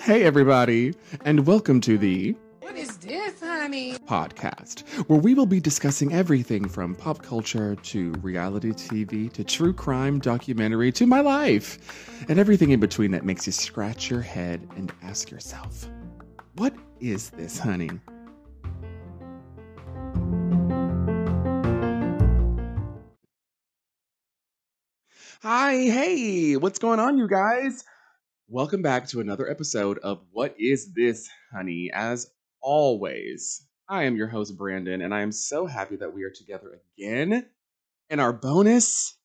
Hey, everybody, and welcome to the What is this, honey? podcast, where we will be discussing everything from pop culture to reality TV to true crime documentary to my life, and everything in between that makes you scratch your head and ask yourself, What is this, honey? Hi, hey, what's going on, you guys? Welcome back to another episode of What Is This, Honey? As always, I am your host, Brandon, and I am so happy that we are together again in our bonus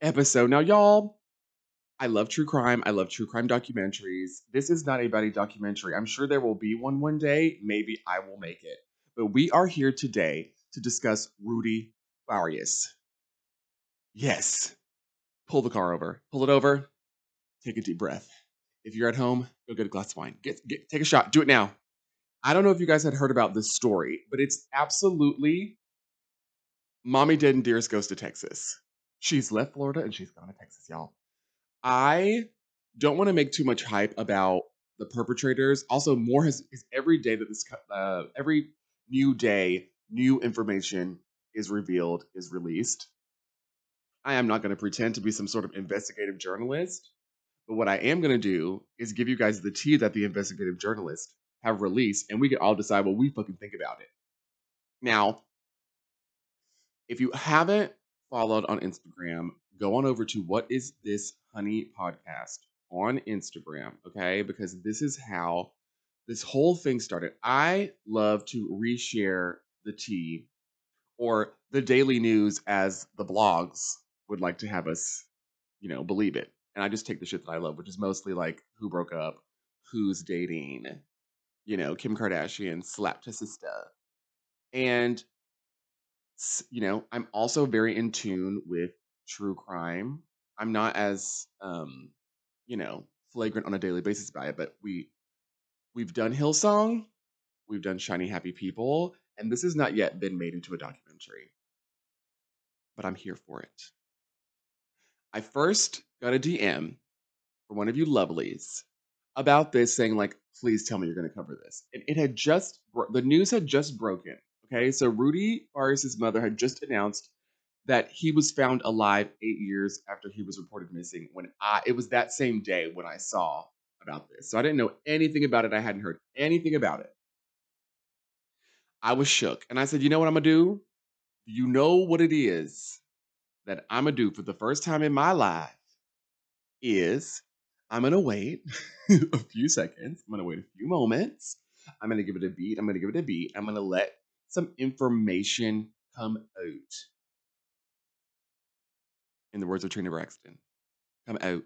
episode. Now, y'all, I love true crime. I love true crime documentaries. This is not a body documentary. I'm sure there will be one one day. Maybe I will make it. But we are here today to discuss Rudy Farias. Yes. Pull the car over. Pull it over. Take a deep breath. If you're at home, go get a glass of wine. Get, get take a shot. Do it now. I don't know if you guys had heard about this story, but it's absolutely Mommy Dead and Dearest goes to Texas. She's left Florida and she's gone to Texas, y'all. I don't want to make too much hype about the perpetrators. Also, more has is every day that this uh, every new day, new information is revealed, is released. I am not going to pretend to be some sort of investigative journalist, but what I am going to do is give you guys the tea that the investigative journalists have released, and we can all decide what we fucking think about it. Now, if you haven't followed on Instagram, go on over to What Is This Honey podcast on Instagram, okay? Because this is how this whole thing started. I love to reshare the tea or the daily news as the blogs would like to have us, you know, believe it. And I just take the shit that I love, which is mostly like who broke up, who's dating, you know, Kim Kardashian slapped her sister. And, you know, I'm also very in tune with true crime. I'm not as, um, you know, flagrant on a daily basis by it, but we we've done Hillsong, we've done Shiny Happy People, and this has not yet been made into a documentary. But I'm here for it. I first got a DM from one of you lovelies about this saying like please tell me you're going to cover this. And it had just bro- the news had just broken okay? So rudy Farias's mother had just announced that he was found alive eight years after he was reported missing when i it was that same day when i saw about this. So i didn't know anything about it. I hadn't heard anything about it. I was shook. And i said you know what i'm gonna do? You know what it is that i'm gonna do for the first time in my life is I'm gonna wait a few seconds. I'm gonna wait a few moments. I'm gonna give it a beat. I'm gonna give it a beat. I'm gonna let some information come out. In the words of Trina Braxton, come out.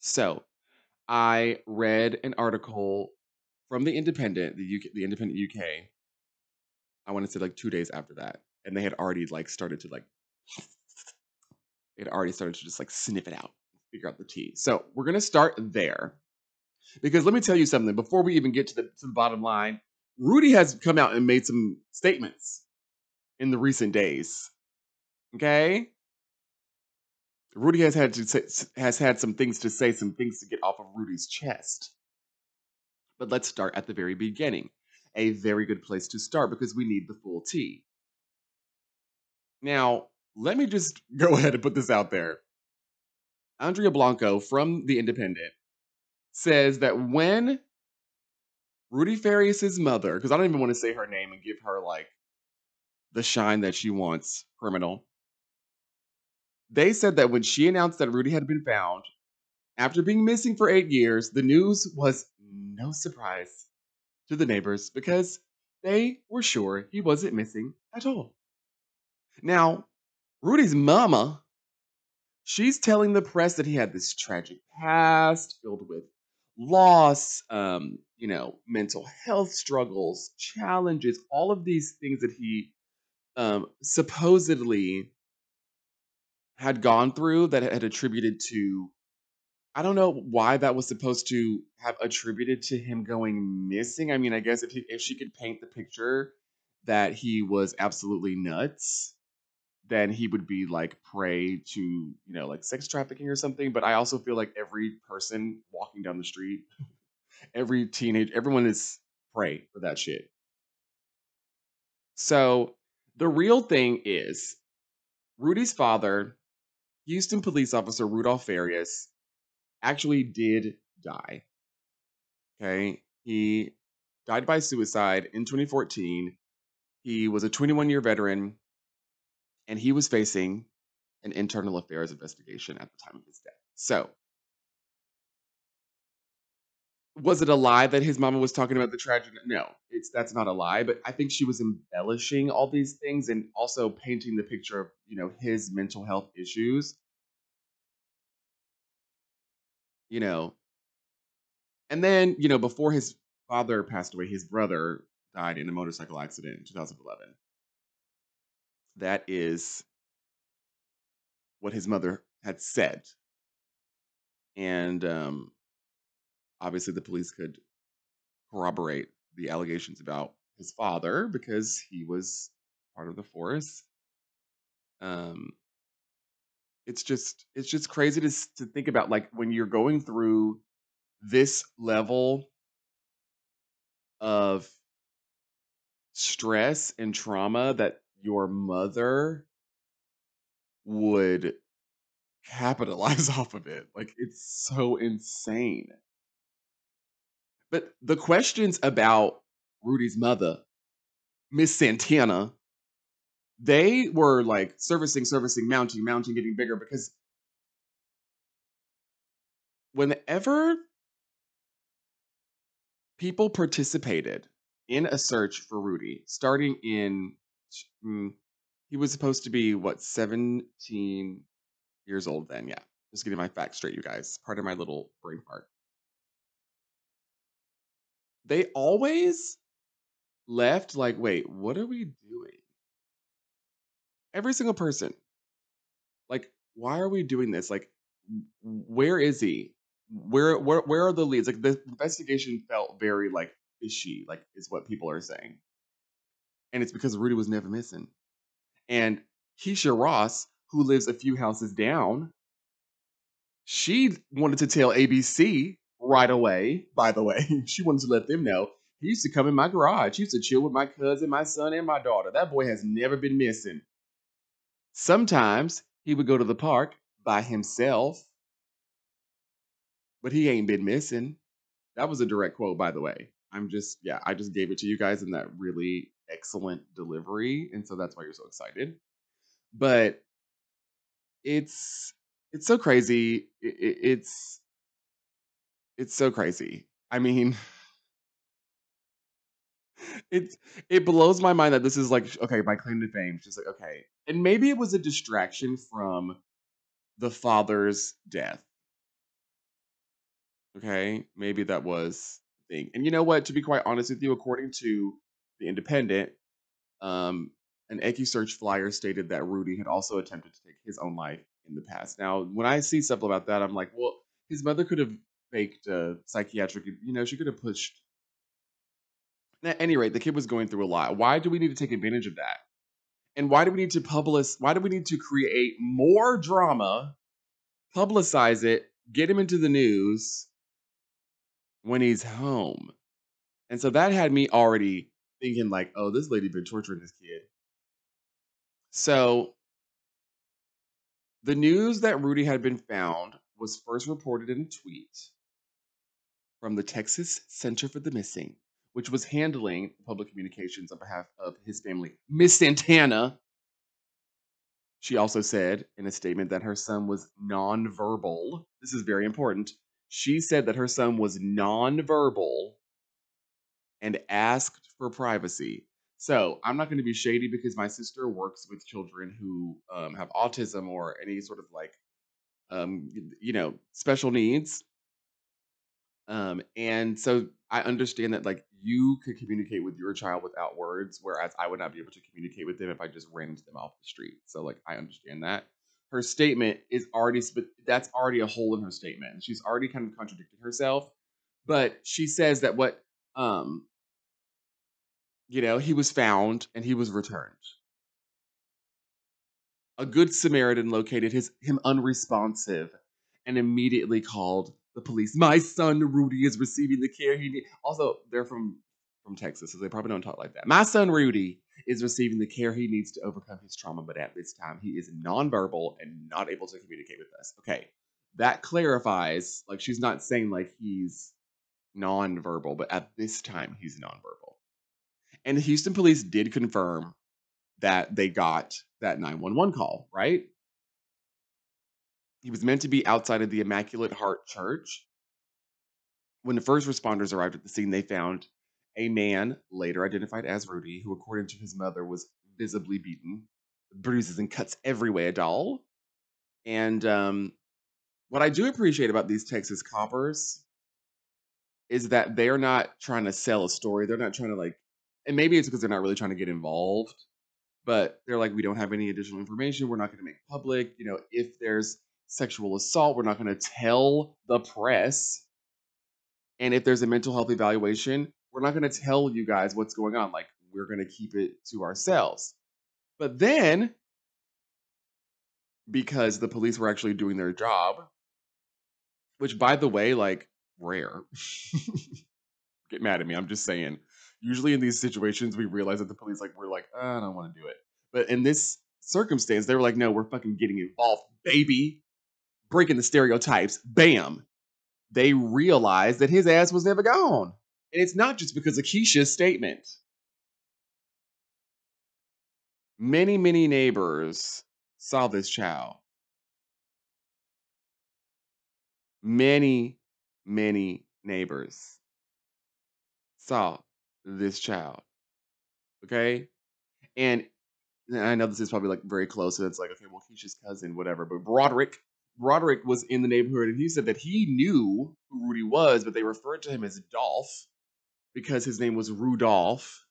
So, I read an article from the Independent, the UK, the Independent UK. I want to say like two days after that, and they had already like started to like, it already started to just like sniff it out, figure out the tea. So we're gonna start there because let me tell you something. Before we even get to the to the bottom line, Rudy has come out and made some statements in the recent days. Okay, Rudy has had to say, has had some things to say, some things to get off of Rudy's chest. But let's start at the very beginning. A very good place to start because we need the full tea. Now, let me just go ahead and put this out there. Andrea Blanco from The Independent says that when Rudy Farias's mother, because I don't even want to say her name and give her like the shine that she wants, criminal. They said that when she announced that Rudy had been found, after being missing for eight years, the news was no surprise to the neighbors because they were sure he wasn't missing at all. Now, Rudy's mama, she's telling the press that he had this tragic past filled with loss, um, you know, mental health struggles, challenges, all of these things that he um, supposedly had gone through that had attributed to I don't know why that was supposed to have attributed to him going missing. I mean, I guess if he, if she could paint the picture that he was absolutely nuts, then he would be like prey to you know like sex trafficking or something. But I also feel like every person walking down the street, every teenage, everyone is prey for that shit. So the real thing is Rudy's father, Houston police officer Rudolph Farias, actually did die. Okay. He died by suicide in 2014. He was a 21 year veteran and he was facing an internal affairs investigation at the time of his death. So, was it a lie that his mama was talking about the tragedy? No, it's that's not a lie, but I think she was embellishing all these things and also painting the picture of, you know, his mental health issues. You know, and then, you know, before his father passed away, his brother died in a motorcycle accident in 2011. That is what his mother had said. And um, obviously, the police could corroborate the allegations about his father because he was part of the force. Um, it's just it's just crazy to to think about like when you're going through this level of stress and trauma that your mother would capitalize off of it. Like it's so insane. But the questions about Rudy's mother, Miss Santana, they were like servicing, servicing, mounting, mounting, getting bigger because whenever people participated in a search for Rudy, starting in, mm, he was supposed to be what, 17 years old then? Yeah. Just getting my facts straight, you guys. Part of my little brain fart. They always left like, wait, what are we doing? Every single person. Like, why are we doing this? Like, where is he? Where where where are the leads? Like the investigation felt very like fishy, like is what people are saying. And it's because Rudy was never missing. And Keisha Ross, who lives a few houses down, she wanted to tell ABC right away, by the way. She wanted to let them know. He used to come in my garage. He used to chill with my cousin, my son, and my daughter. That boy has never been missing. Sometimes he would go to the park by himself, but he ain't been missing. That was a direct quote, by the way. I'm just, yeah, I just gave it to you guys in that really excellent delivery. And so that's why you're so excited. But it's, it's so crazy. It, it, it's, it's so crazy. I mean, it's, it blows my mind that this is like, okay, my claim to fame. She's like, okay. And maybe it was a distraction from the father's death. Okay, maybe that was the thing. And you know what? To be quite honest with you, according to the Independent, um, an EquuSearch flyer stated that Rudy had also attempted to take his own life in the past. Now, when I see stuff about that, I'm like, well, his mother could have faked a psychiatric. You know, she could have pushed. At any rate, the kid was going through a lot. Why do we need to take advantage of that? And why do we need to publish? Why do we need to create more drama, publicize it, get him into the news when he's home? And so that had me already thinking like, oh, this lady been torturing this kid. So the news that Rudy had been found was first reported in a tweet from the Texas Center for the Missing, which was handling public communications on behalf of his family. Miss Santana. She also said in a statement that her son was nonverbal. This is very important. She said that her son was nonverbal and asked for privacy. So I'm not going to be shady because my sister works with children who um, have autism or any sort of like, um, you know, special needs. Um, and so I understand that like you could communicate with your child without words, whereas I would not be able to communicate with them if I just ran into them off the street. So like I understand that. Her statement is already, sp- that's already a hole in her statement. She's already kind of contradicted herself. But she says that what um you know, he was found and he was returned. a good Samaritan located his him unresponsive and immediately called the police. My son Rudy is receiving the care he needs. Also, they're from from Texas, so they probably don't talk like that. My son Rudy is receiving the care he needs to overcome his trauma, but at this time he is nonverbal and not able to communicate with us. Okay, that clarifies. Like she's not saying like he's nonverbal, but at this time he's nonverbal. And the Houston police did confirm that they got that 911 call, right? He was meant to be outside of the Immaculate Heart Church. When the first responders arrived at the scene, they found a man, later identified as Rudy, who, according to his mother, was visibly beaten, bruises and cuts everywhere, doll. And um, what I do appreciate about these Texas coppers is that they're not trying to sell a story. They're not trying to like, and maybe it's because they're not really trying to get involved, but they're like, we don't have any additional information. We're not going to make public. You know, if there's sexual assault, we're not going to tell the press. And if there's a mental health evaluation, we're not going to tell you guys what's going on. Like, we're going to keep it to ourselves. But then, because the police were actually doing their job, which, by the way, like, rare. Get mad at me. I'm just saying. Usually in these situations, we realize that the police, like, we're like, I don't want to do it. But in this circumstance, they were like, no, we're fucking getting involved, baby. Breaking the stereotypes. Bam. They realized that his ass was never gone. And it's not just because of Keisha's statement. Many, many neighbors saw this child. Many, many neighbors saw this child. Okay? And I know this is probably like very close, so it's like, okay, well, Keisha's cousin, whatever. But Broderick, Broderick was in the neighborhood and he said that he knew who Rudy was, but they referred to him as Dolph because his name was Rudolph.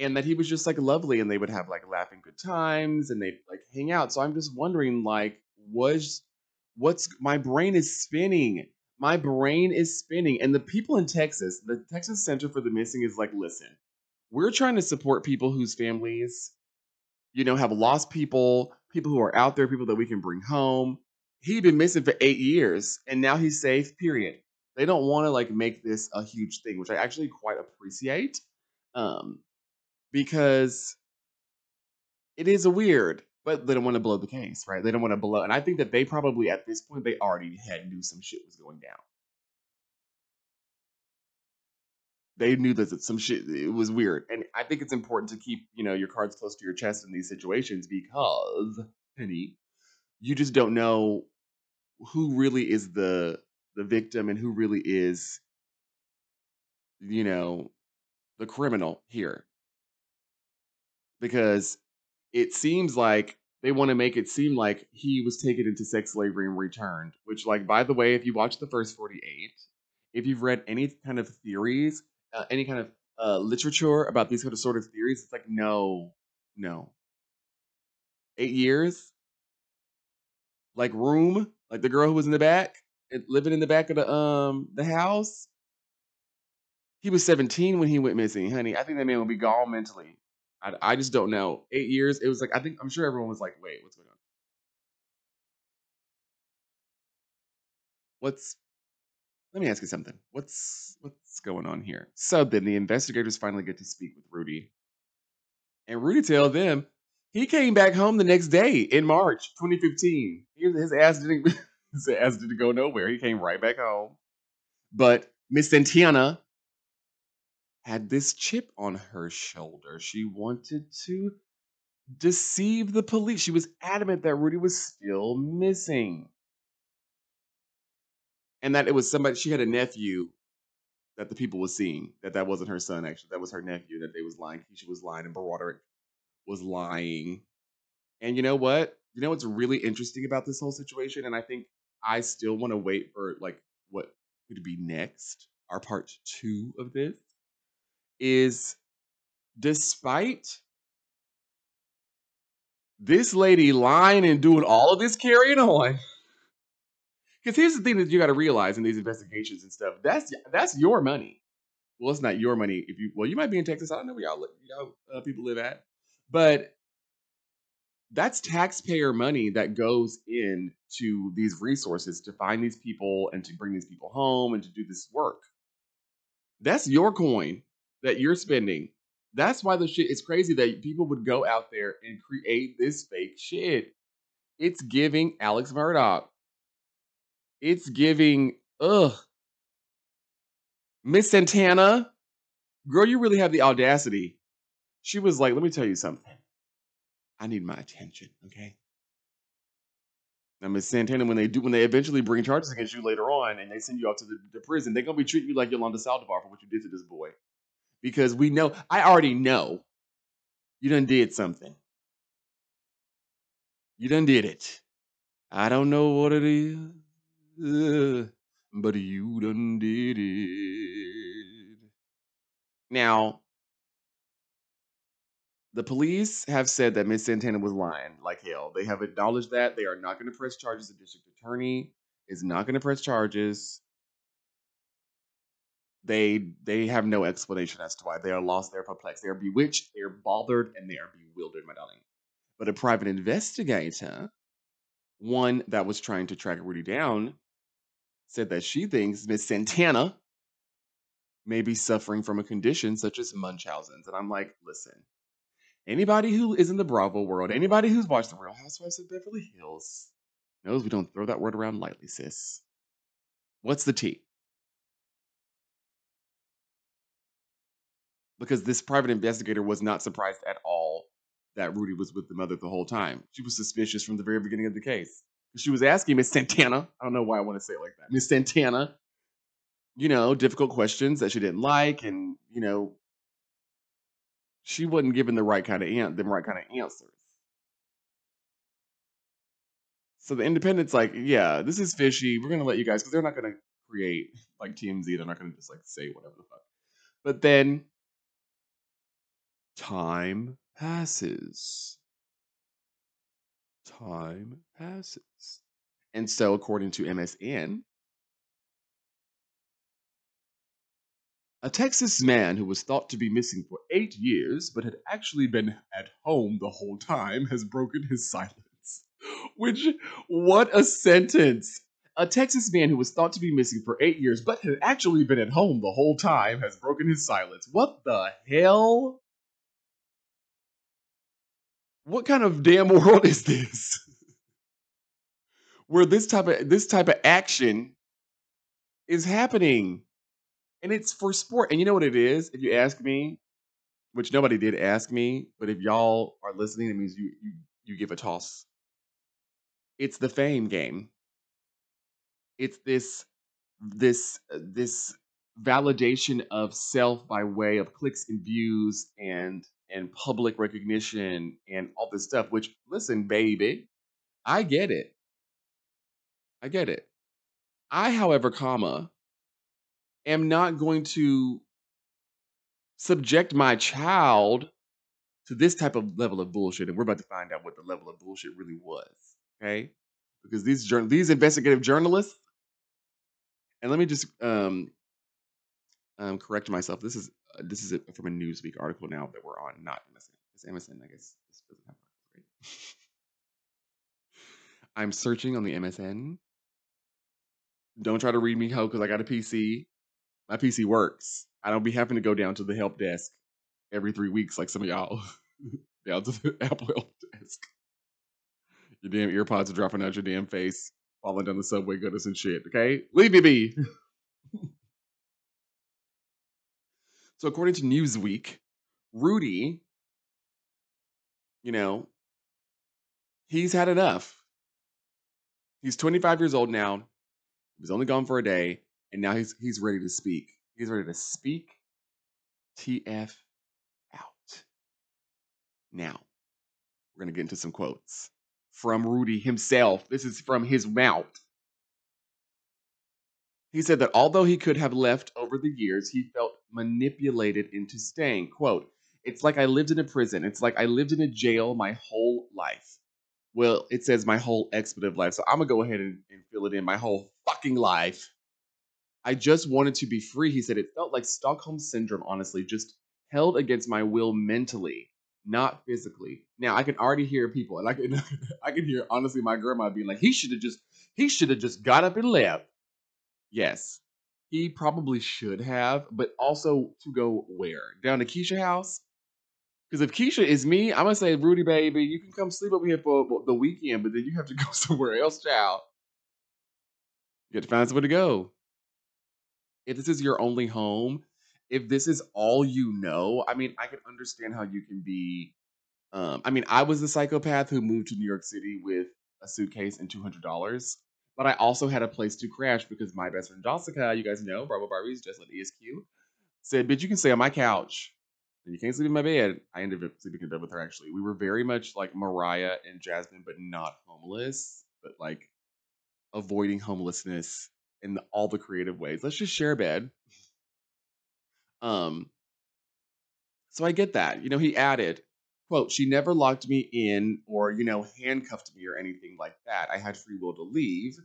And that he was just like lovely and they would have like laughing good times and they'd like hang out. So I'm just wondering, like, was what's my brain is spinning. My brain is spinning. And the people in Texas, the Texas Center for the Missing is like, listen, we're trying to support people whose families, you know, have lost people, people who are out there, people that we can bring home. He'd been missing for eight years and now he's safe, period. They don't want to like make this a huge thing, which I actually quite appreciate. Um, because it is weird, but they don't want to blow the case, right? They don't want to blow. And I think that they probably at this point they already had knew some shit was going down. They knew that some shit it was weird, and I think it's important to keep you know your cards close to your chest in these situations because, Penny, you just don't know who really is the the victim and who really is, you know, the criminal here because it seems like they want to make it seem like he was taken into sex slavery and returned. Which, like, by the way, if you watch the first 48, if you've read any kind of theories, uh, any kind of uh, literature about these kind of sort of theories, it's like, no, no. Eight years? Like, room? Like the girl who was in the back, living in the back of the um the house? He was 17 when he went missing, honey. I think that man will be gone mentally. I, I just don't know. Eight years. It was like I think I'm sure everyone was like, wait, what's going on? What's let me ask you something. What's what's going on here? So then the investigators finally get to speak with Rudy. And Rudy tell them he came back home the next day in March 2015. His ass didn't his ass didn't go nowhere. He came right back home. But Miss Santiana had this chip on her shoulder. She wanted to deceive the police. She was adamant that Rudy was still missing. And that it was somebody, she had a nephew that the people were seeing, that that wasn't her son, actually. That was her nephew, that they was lying. Keisha was lying, and Broderick was lying. And you know what? You know what's really interesting about this whole situation? And I think I still want to wait for like what could be next, our part two of this is despite this lady lying and doing all of this carrying on. Because here's the thing that you got to realize in these investigations and stuff. That's that's your money. Well, it's not your money if you. Well, you might be in Texas. I don't know where y'all, y'all uh, people live at, but that's taxpayer money that goes into these resources to find these people and to bring these people home and to do this work. That's your coin that you're spending. That's why the shit is crazy that people would go out there and create this fake shit. It's giving Alex Murdaugh. It's giving, ugh. Miss Santana, girl, you really have the audacity. She was like, let me tell you something. I need my attention, okay? Now, Miss Santana, when they do, when they eventually bring charges against you later on, and they send you off to the, the prison, they're gonna be treating you like Yolanda Saldivar for what you did to this boy, because we know, I already know, you done did something. You done did it. I don't know what it is, but you done did it. Now, the police have said that Miss Santana was lying like hell. They have acknowledged that. They are not going to press charges. The district attorney is not going to press charges. They they have no explanation as to why they are lost. They're perplexed. They are bewitched. They are bothered, and they are bewildered, my darling. But a private investigator, one that was trying to track Rudy down, said that she thinks Miss Santana may be suffering from a condition such as Munchausen's. And I'm like, listen, Anybody who is in the Bravo world, anybody who's watched The Real Housewives of Beverly Hills, knows we don't throw that word around lightly, sis. What's the T? Because this private investigator was not surprised at all that Rudy was with the mother the whole time. She was suspicious from the very beginning of the case. She was asking Miss Santana, I don't know why I want to say it like that, Miss Santana, you know, difficult questions that she didn't like, and, you know, she wasn't given the right kind of an- them right kind of answers. So the independent's like, yeah, this is fishy. We're gonna let you guys because they're not gonna create like TMZ. They're not gonna just like say whatever the fuck. But then time passes. Time passes. And so according to MSN, A Texas man who was thought to be missing for eight years but had actually been at home the whole time has broken his silence. Which, what a sentence! A Texas man who was thought to be missing for eight years but had actually been at home the whole time has broken his silence. What the hell? What kind of damn world is this? Where this type of this type of action is happening and it's for sport. And you know what it is? If you ask me, which nobody did ask me, but if y'all are listening, it means you you, you give a toss. It's the fame game. It's this this this validation of self by way of clicks and views and and public recognition and all this stuff. Which listen, baby, I get it. I get it. I, however, comma, am not going to subject my child to this type of level of bullshit. And we're about to find out what the level of bullshit really was. Okay. Because these these investigative journalists, and let me just um, um, correct myself. This is uh, this is a, from a Newsweek article now that we're on, not MSN. MSN, I guess. This doesn't have articles, right? I'm searching on the MSN. Don't try to read me ho because I got a PC. My PC works. I don't be having to go down to the help desk every three weeks like some of y'all down to the Apple help desk. Your damn earpods are dropping out your damn face, falling down the subway gutters and shit. Okay, leave me be. So according to Newsweek, Rudy, you know, he's had enough. He's 25 years old now. He was only gone for a day, and now he's he's ready to speak. He's ready to speak. TF out. Now, we're gonna get into some quotes from Rudy himself. This is from his mouth. He said that although he could have left over the years, he felt manipulated into staying. Quote, it's like I lived in a prison. It's like I lived in a jail my whole life. Well, it says my whole expletive life. So I'm going to go ahead and, and fill it in my whole fucking life. I just wanted to be free. He said it felt like Stockholm syndrome, honestly, just held against my will mentally. not physically. Now I can already hear people, and I can I can hear honestly my grandma being like, he should have just he should have just got up and left. Yes, he probably should have, but also to go where? Down to Keisha house? Because if Keisha is me, I'm gonna say, Rudy baby, you can come sleep over here for the weekend, but then you have to go somewhere else, child. You have to find somewhere to go. If this is your only home, if this is all you know, I mean, I can understand how you can be. Um, I mean, I was the psychopath who moved to New York City with a suitcase and two hundred dollars, but I also had a place to crash because my best friend Jessica, you guys know, Bravo Barbies, just like ESQ, said, "Bitch, you can stay on my couch." And you can't sleep in my bed. I ended up sleeping in bed with her. Actually, we were very much like Mariah and Jasmine, but not homeless, but like avoiding homelessness in all the creative ways. Let's just share a bed. Um, so I get that. You know, he added, quote, she never locked me in or, you know, handcuffed me or anything like that. I had free will to leave.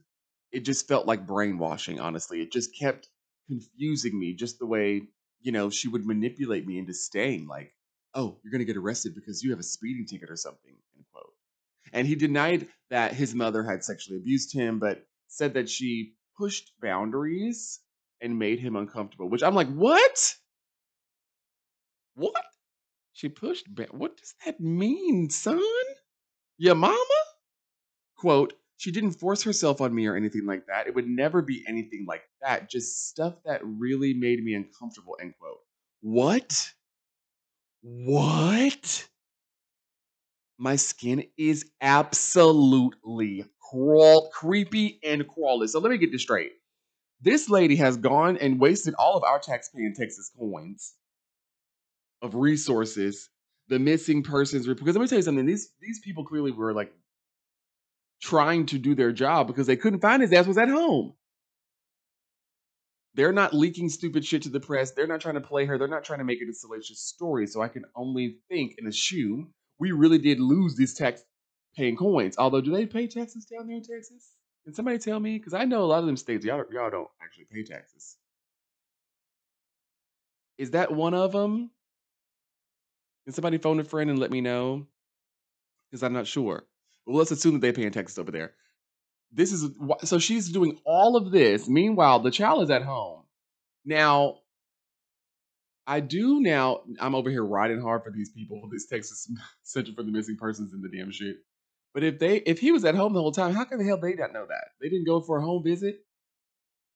It just felt like brainwashing, honestly. It just kept confusing me, just the way, you know, she would manipulate me into staying like, oh, you're going to get arrested because you have a speeding ticket or something, end quote. And he denied that his mother had sexually abused him, but said that she pushed boundaries and made him uncomfortable, which I'm like, what? What? She pushed back. What does that mean, son? Your mama? Quote, she didn't force herself on me or anything like that. It would never be anything like that. Just stuff that really made me uncomfortable, end quote. What? What? My skin is absolutely crawl, creepy and crawly. So let me get this straight. This lady has gone and wasted all of our taxpaying Texas coins of resources, the missing persons report. Because let me tell you something, these these people clearly were like trying to do their job because they couldn't find his ass was at home. They're not leaking stupid shit to the press. They're not trying to play her. They're not trying to make it a salacious story. So I can only think and assume we really did lose these tax paying coins. Although, do they pay taxes down there in Texas? Can somebody tell me? Because I know a lot of them states y'all y'all don't actually pay taxes. Is that one of them? Can somebody phone a friend and let me know? Because I'm not sure. But let's assume that they pay in taxes over there. This is so she's doing all of this. Meanwhile, the child is at home. Now, I do now. I'm over here riding hard for these people, this Texas Center for the Missing Persons and the damn shit. But if they, if he was at home the whole time, how can the hell they not know that? They didn't go for a home visit.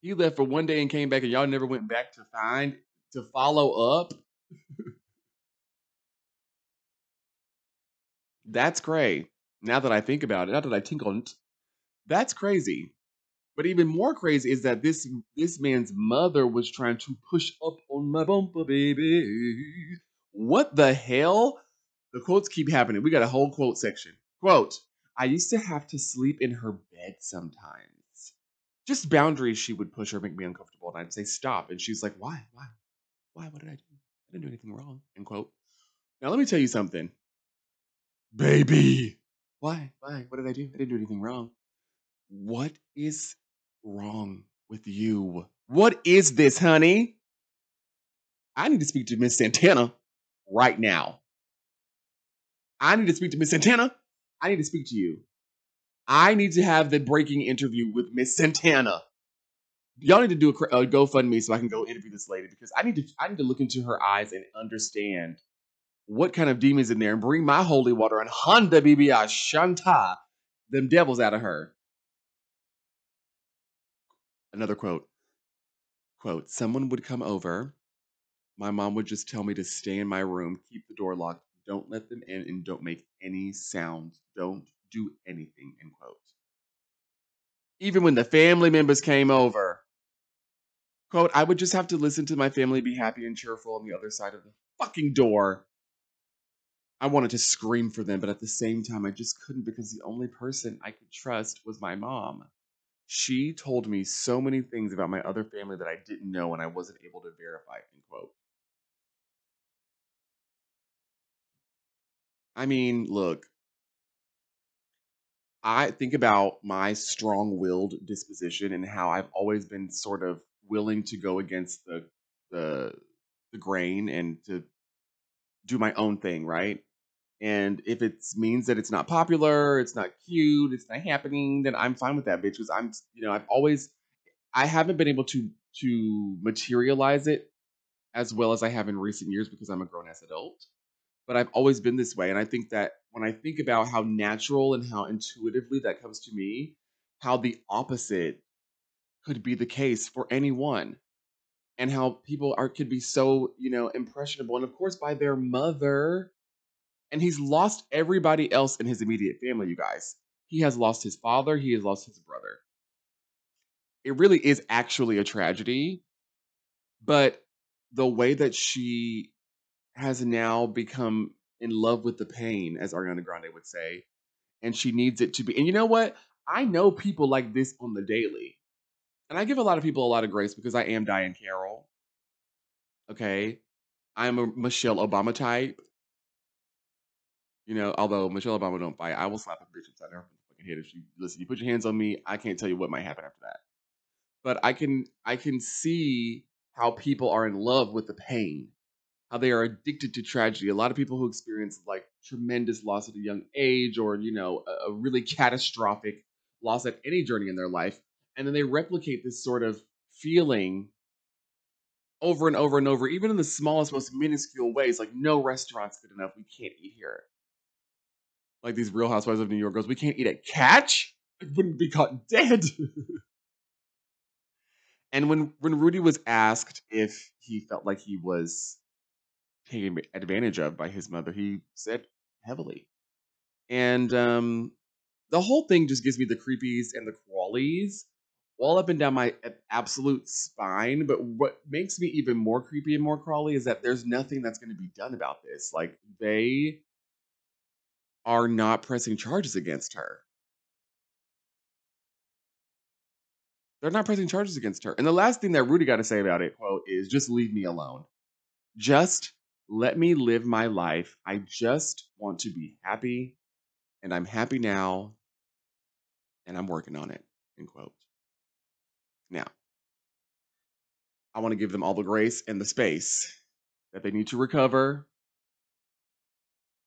He left for one day and came back, and y'all never went back to find to follow up. That's great. Now that I think about it, not that I tinkle, it, that's crazy. But even more crazy is that this this man's mother was trying to push up on my bumper, baby. What the hell? The quotes keep happening. We got a whole quote section. Quote: I used to have to sleep in her bed sometimes. Just boundaries she would push or make me uncomfortable, and I'd say stop, and she's like, "Why? Why? Why? What did I do? I didn't do anything wrong." End quote. Now let me tell you something, baby. Why? Why? What did I do? I didn't do anything wrong. What is wrong with you? What is this, honey? I need to speak to Miss Santana right now. I need to speak to Miss Santana. I need to speak to you. I need to have the breaking interview with Miss Santana. Y'all need to do a, a uh, GoFundMe so I can go interview this lady because I need to I need to look into her eyes and understand what kind of demons in there and bring my holy water and Honda BBI Shanta them devils out of her. Another quote. Quote, someone would come over. My mom would just tell me to stay in my room, keep the door locked, don't let them in, and don't make any sound. Don't do anything, end quote. Even when the family members came over, quote, I would just have to listen to my family be happy and cheerful on the other side of the fucking door. I wanted to scream for them, but at the same time, I just couldn't because the only person I could trust was my mom. She told me so many things about my other family that I didn't know and I wasn't able to verify, end quote. I mean, look, I think about my strong willed disposition and how I've always been sort of willing to go against the the the grain and to do my own thing, right? And if it means that it's not popular, it's not cute, it's not happening, then I'm fine with that, bitch. Because I'm, you know, I've always, I haven't been able to to materialize it as well as I have in recent years because I'm a grown ass adult. But I've always been this way, and I think that when I think about how natural and how intuitively that comes to me, how the opposite could be the case for anyone and how people are could be so you know impressionable and of course by their mother and he's lost everybody else in his immediate family you guys he has lost his father he has lost his brother it really is actually a tragedy but the way that she has now become in love with the pain as ariana grande would say and she needs it to be and you know what i know people like this on the daily and I give a lot of people a lot of grace because I am Diahann Carroll. Okay. I'm a Michelle Obama type. You know, although Michelle Obama don't fight, I will slap a bitch upside her fucking head if she listen. You put your hands on me, I can't tell you what might happen after that. But I can I can see how people are in love with the pain, how they are addicted to tragedy. A lot of people who experience like tremendous loss at a young age, or you know, a, a really catastrophic loss at any journey in their life, and then they replicate this sort of feeling over and over and over, even in the smallest, most minuscule ways. Like, no restaurant's good enough. We can't eat here. Like these Real Housewives of New York girls, we can't eat at Catch. I wouldn't be caught dead. and when when Rudy was asked if he felt like he was taken advantage of by his mother, he said heavily. And um, the whole thing just gives me the creepies and the crawlies all up and down my absolute spine. But what makes me even more creepy and more crawly is that there's nothing that's going to be done about this. Like they are not pressing charges against her. They're not pressing charges against her. And the last thing that Rudy got to say about it, quote, is just leave me alone. Just let me live my life. I just want to be happy. And I'm happy now. And I'm working on it. End quote. Now, I want to give them all the grace and the space that they need to recover.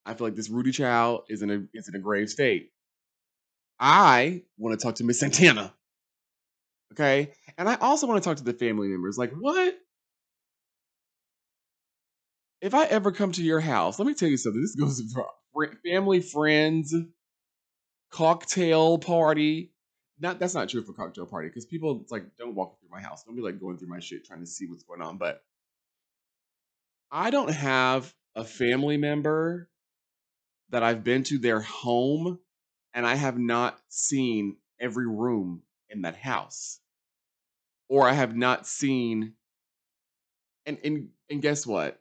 I feel like this Rudy child is in a is in a grave state. I want to talk to Miss Santana. Okay? And I also want to talk to the family members. Like, what? If I ever come to your house, let me tell you something. This goes for family, friends, cocktail party not that's not true for cocktail party because people it's like don't walk through my house. Don't be like going through my shit trying to see what's going on. But I don't have a family member that I've been to their home and I have not seen every room in that house. Or I have not seen and and and guess what?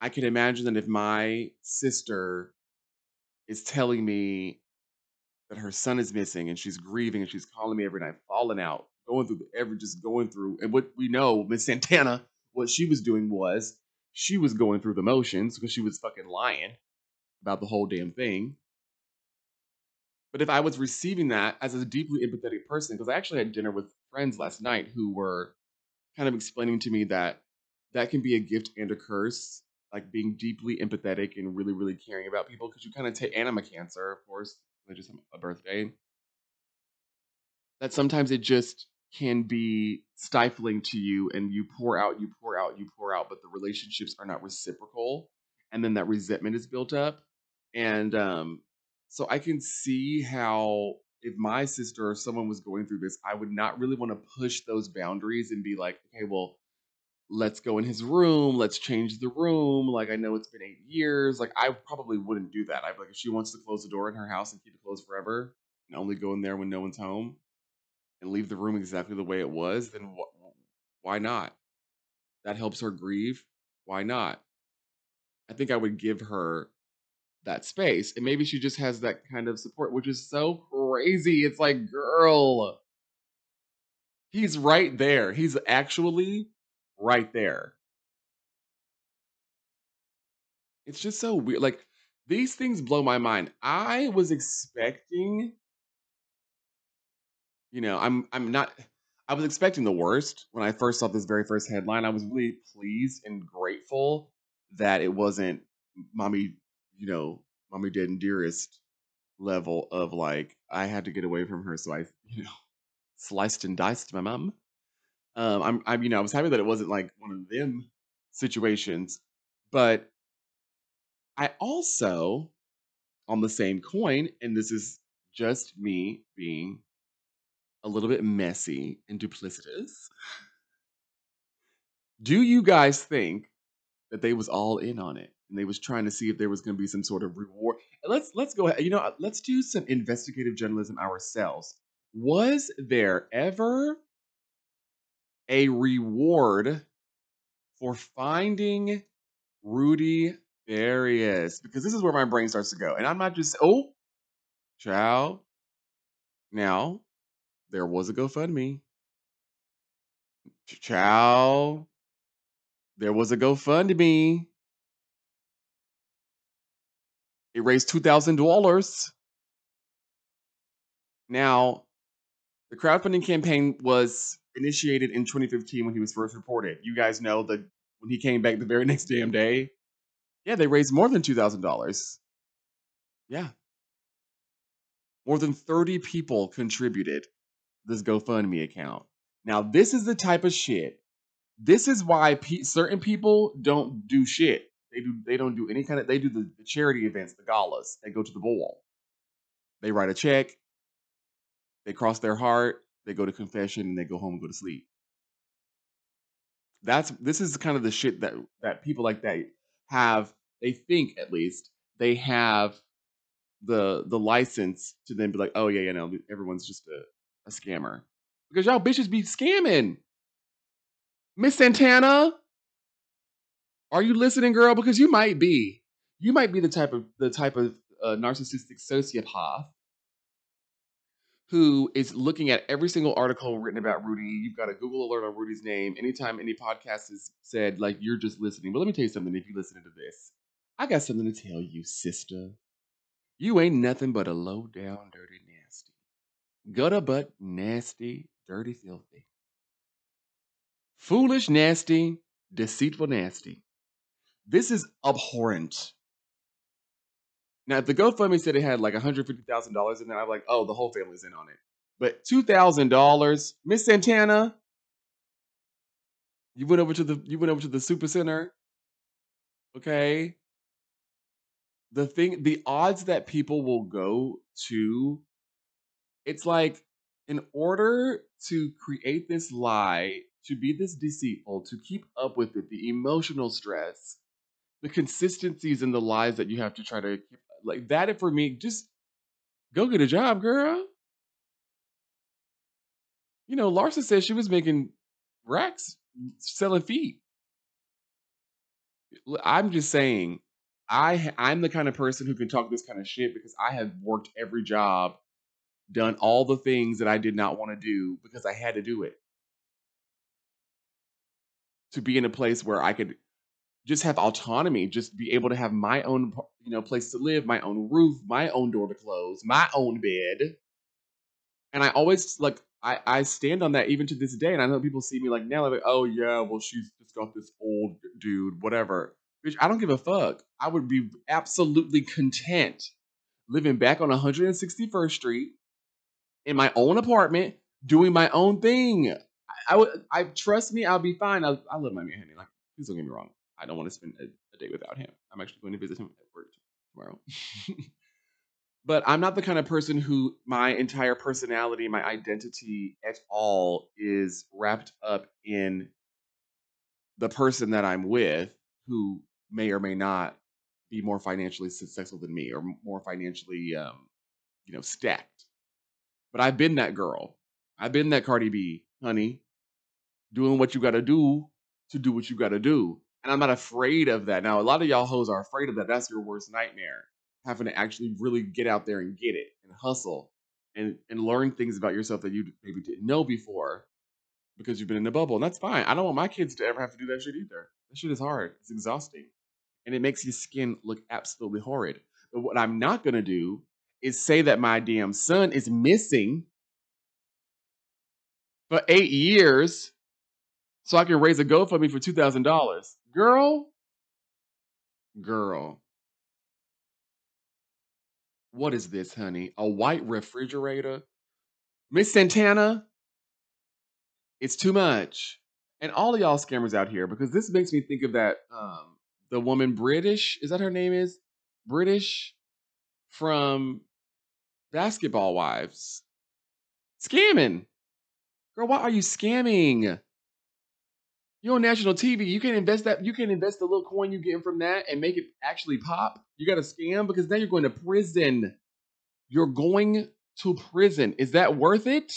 I can imagine that if my sister is telling me that her son is missing and she's grieving and she's calling me every night, falling out, going through the, every just going through. And what we know, Miss Santana, what she was doing was she was going through the motions because she was fucking lying about the whole damn thing. But if I was receiving that as a deeply empathetic person, because I actually had dinner with friends last night who were kind of explaining to me that that can be a gift and a curse, like being deeply empathetic and really, really caring about people. Because you kind of take, anima cancer, of course, I just have a birthday, that sometimes it just can be stifling to you and you pour out, you pour out, you pour out, but the relationships are not reciprocal. And then that resentment is built up. And um, so I can see how if my sister or someone was going through this, I would not really want to push those boundaries and be like, okay, well, let's go in his room, let's change the room. Like I know it's been eight years. Like I probably wouldn't do that. I'd like if she wants to close the door in her house and keep it closed forever and only go in there when no one's home and leave the room exactly the way it was, then wh- why not? That helps her grieve. Why not? I think I would give her that space. And maybe she just has that kind of support, which is so crazy. It's like, girl, he's right there. He's actually right there. It's just so weird. Like these things blow my mind. I was expecting you know, I'm I'm not I was expecting the worst when I first saw this very first headline. I was really pleased and grateful that it wasn't mommy you know, mommy, dead, and dearest level of like, I had to get away from her. So I, you know, sliced and diced my mom. Um, I'm, I'm, you know, I was happy that it wasn't like one of them situations, but I also, on the same coin, and this is just me being a little bit messy and duplicitous. Do you guys think that they was all in on it and they was trying to see if there was going to be some sort of reward? Let's let's go ahead. You know, let's do some investigative journalism ourselves. Was there ever a reward for finding Rudy Farias? Because this is where my brain starts to go, and I'm not just oh, child. Now, there was a GoFundMe. Child, there was a GoFundMe. It raised two thousand dollars. Now, the crowdfunding campaign was initiated in 2015 when he was first reported. You guys know that when he came back the very next damn day, yeah, they raised more than two thousand dollars. Yeah, more than 30 people contributed this GoFundMe account. Now, this is the type of shit. This is why pe- certain people don't do shit. They do. They don't do any kind of. They do the, the charity events, the galas. They go to the ball. They write a check. They cross their heart. They go to confession and they go home and go to sleep. That's this is kind of the shit that that people like that have. They think at least they have the the license to then be like, oh yeah, you know, everyone's just a, a scammer because y'all bitches be scamming. Miss Santana, are you listening, girl? Because you might be. You might be the type of the type of uh, narcissistic sociopath who is looking at every single article written about Rudy. You've got a Google alert on Rudy's name. Anytime any podcast is said, like you're just listening. But let me tell you something. If you listen to this, I got something to tell you, sister. You ain't nothing but a low down, dirty, nasty, gutter butt, nasty, dirty, filthy, foolish, nasty, deceitful, nasty. This is abhorrent. Now, if the GoFundMe said it had like $150,000 in there, I'm like, oh, the whole family's in on it. But $2,000, Miss Santana, you went over to the you went over to the super center. Okay. The thing the odds that people will go to it's like in order to create this lie, to be this deceitful, to keep up with it, the emotional stress, the consistencies in the lies that you have to try to keep like that for me just go get a job girl. You know larsa said she was making racks selling feet. I'm just saying i i'm the kind of person who can talk this kind of shit because i have worked every job done all the things that i did not want to do because i had to do it. To be in a place where i could just have autonomy, just be able to have my own, you know, place to live, my own roof, my own door to close, my own bed. And I always like I, I stand on that even to this day. And I know people see me like now, like, oh yeah, well she's just got this old dude, whatever. Bitch, I don't give a fuck. I would be absolutely content living back on 161st Street in my own apartment, doing my own thing. I, I would, I trust me, I'll be fine. I, I love my man, honey. Like, please don't get me wrong. I don't want to spend a, a day without him. I'm actually going to visit him at work tomorrow. but I'm not the kind of person who my entire personality, my identity at all is wrapped up in the person that I'm with who may or may not be more financially successful than me or more financially um, you know stacked. But I've been that girl. I've been that Cardi B, honey, doing what you got to do to do what you got to do. And I'm not afraid of that. Now, a lot of y'all hoes are afraid of that. That's your worst nightmare. Having to actually really get out there and get it and hustle and, and learn things about yourself that you maybe didn't know before because you've been in a bubble. And that's fine. I don't want my kids to ever have to do that shit either. That shit is hard. It's exhausting. And it makes your skin look absolutely horrid. But what I'm not going to do is say that my damn son is missing for eight years so I can raise a GoFundMe for $2,000. Girl, girl, What is this, honey? A white refrigerator? Miss Santana, it's too much. And all of y'all scammers out here, because this makes me think of that um the woman Brittish, is that her name is? Brittish from Basketball Wives. Scamming. Girl, why are you scamming? You're on national TV. You can invest that. You can invest the little coin you get from that and make it actually pop. You got to scam because now you're going to prison. You're going to prison. Is that worth it?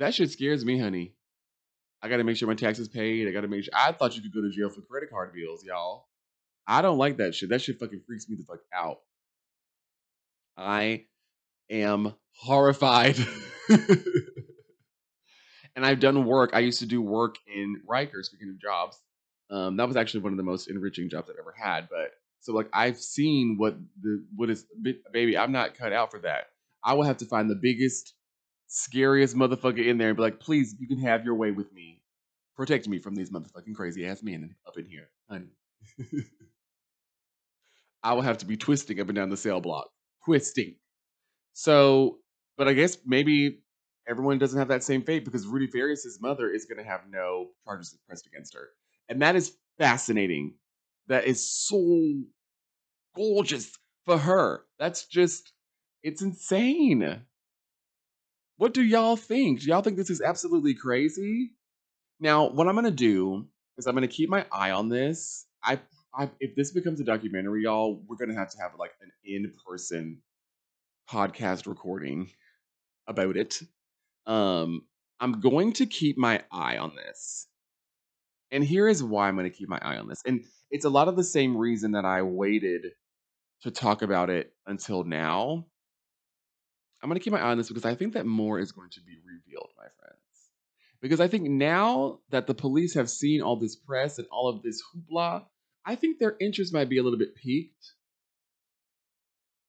That shit scares me, honey. I got to make sure my taxes paid. I got to make sure. I thought you could go to jail for credit card bills, y'all. I don't like that shit. That shit fucking freaks me the fuck out. I am horrified. and I've done work. I used to do work in Riker. Speaking of jobs, um, that was actually one of the most enriching jobs I've ever had. But so like I've seen what the what is baby. I'm not cut out for that. I will have to find the biggest, scariest motherfucker in there and be like, please, you can have your way with me. Protect me from these motherfucking crazy ass men up in here, honey. I will have to be twisting up and down the cell block, twisting. So, but I guess maybe everyone doesn't have that same fate because Rudy Farias' mother is going to have no charges pressed against her. And that is fascinating. That is so gorgeous for her. That's just, it's insane. What do y'all think? Do y'all think this is absolutely crazy? Now, what I'm going to do is I'm going to keep my eye on this. I, I if this becomes a documentary, y'all, we're going to have to have like an in-person podcast recording about it um, I'm going to keep my eye on this. And here is why I'm going to keep my eye on this. And it's a lot of the same reason that I waited to talk about it until now. I'm going to keep my eye on this because I think that more is going to be revealed, my friends. Because I think now that the police have seen all this press and all of this hoopla, I think their interest might be a little bit piqued.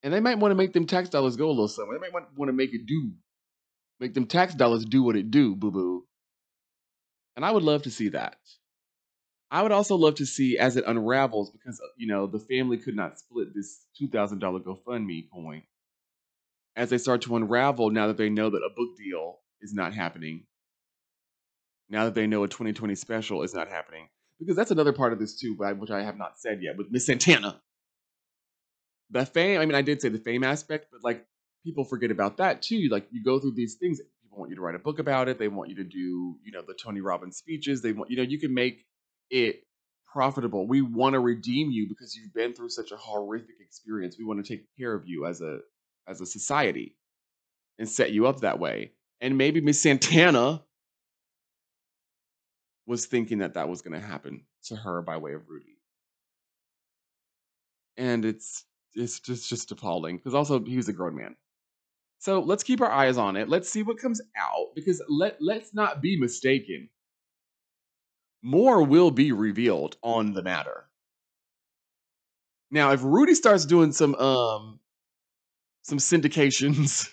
And they might want to make them tax dollars go a little somewhere. They might want to make it do Make them tax dollars do what it do, boo boo. And I would love to see that. I would also love to see as it unravels because uh, you know the family could not split this two thousand dollar GoFundMe coin. As they start to unravel, now that they know that a book deal is not happening, now that they know a 20/20 special is not happening, because that's another part of this too, which I have not said yet with Miss Santana. The fame, I mean, I did say the fame aspect, but like people forget about that too. Like you go through these things, people want you to write a book about it. They want you to do, you know, the Tony Robbins speeches. They want, you know, you can make it profitable. We want to redeem you because you've been through such a horrific experience. We want to take care of you as a as a society and set you up that way. And maybe Miss Santana was thinking that that was going to happen to her by way of Rudy. And it's it's just just appalling because also he was a grown man. So let's keep our eyes on it. Let's see what comes out because let let's not be mistaken. More will be revealed on the matter. Now, if Rudy starts doing some um some syndications,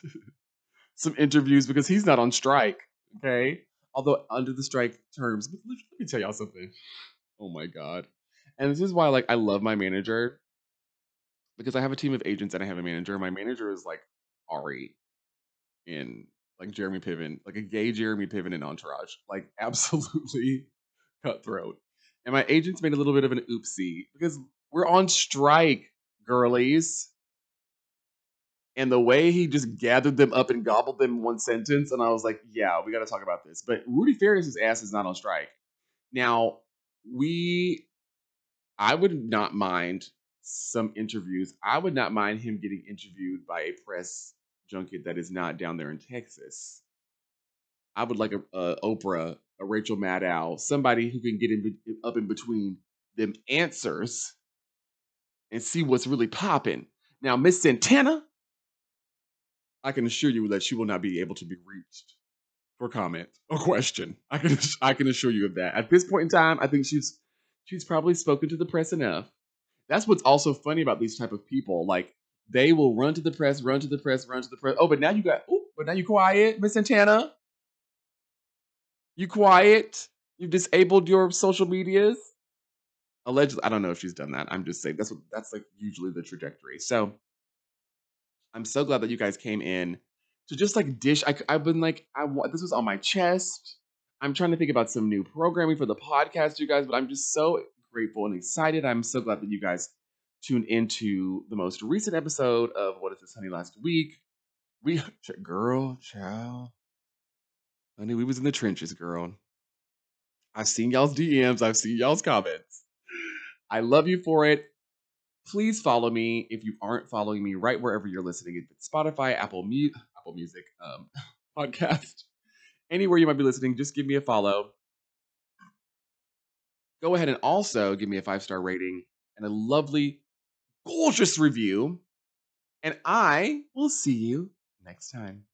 some interviews because he's not on strike, okay? Although under the strike terms, let me tell y'all something. Oh my god. And this is why like I love my manager because I have a team of agents and I have a manager. My manager is like Ari in like Jeremy Piven, like a gay Jeremy Piven in Entourage, like absolutely cutthroat. And my agents made a little bit of an oopsie because we're on strike, girlies. And the way he just gathered them up and gobbled them in one sentence, and I was like, yeah, we got to talk about this. But Rudy Farias' ass is not on strike. Now, we, I would not mind some interviews. I would not mind him getting interviewed by a press junket that is not down there in Texas. I would like a, a Oprah, a Rachel Maddow, somebody who can get in, up in between them answers and see what's really popping. Now, Miss Santana, I can assure you that she will not be able to be reached for comment or question. I can I can assure you of that. At this point in time, I think she's she's probably spoken to the press enough. That's what's also funny about these type of people. Like they will run to the press, run to the press, run to the press. Oh, but now you got, oh, but now you quiet, Miss Santana. You quiet. You've disabled your social medias. Allegedly, I don't know if she's done that. I'm just saying that's what that's like usually the trajectory. So I'm so glad that you guys came in to just like dish. I, have been like, I this was on my chest. I'm trying to think about some new programming for the podcast, you guys, but I'm just so grateful and excited. I'm so glad that you guys tuned into the most recent episode of What is This Honey last week. We, girl, child, honey, we was in the trenches, girl. I've seen y'all's DMs. I've seen y'all's comments. I love you for it please follow me if you aren't following me right wherever you're listening. If it's Spotify, Apple, Mu- Apple Music, um, podcast, anywhere you might be listening, just give me a follow. Go ahead and also give me a five star rating and a lovely, gorgeous review. And I will see you next time.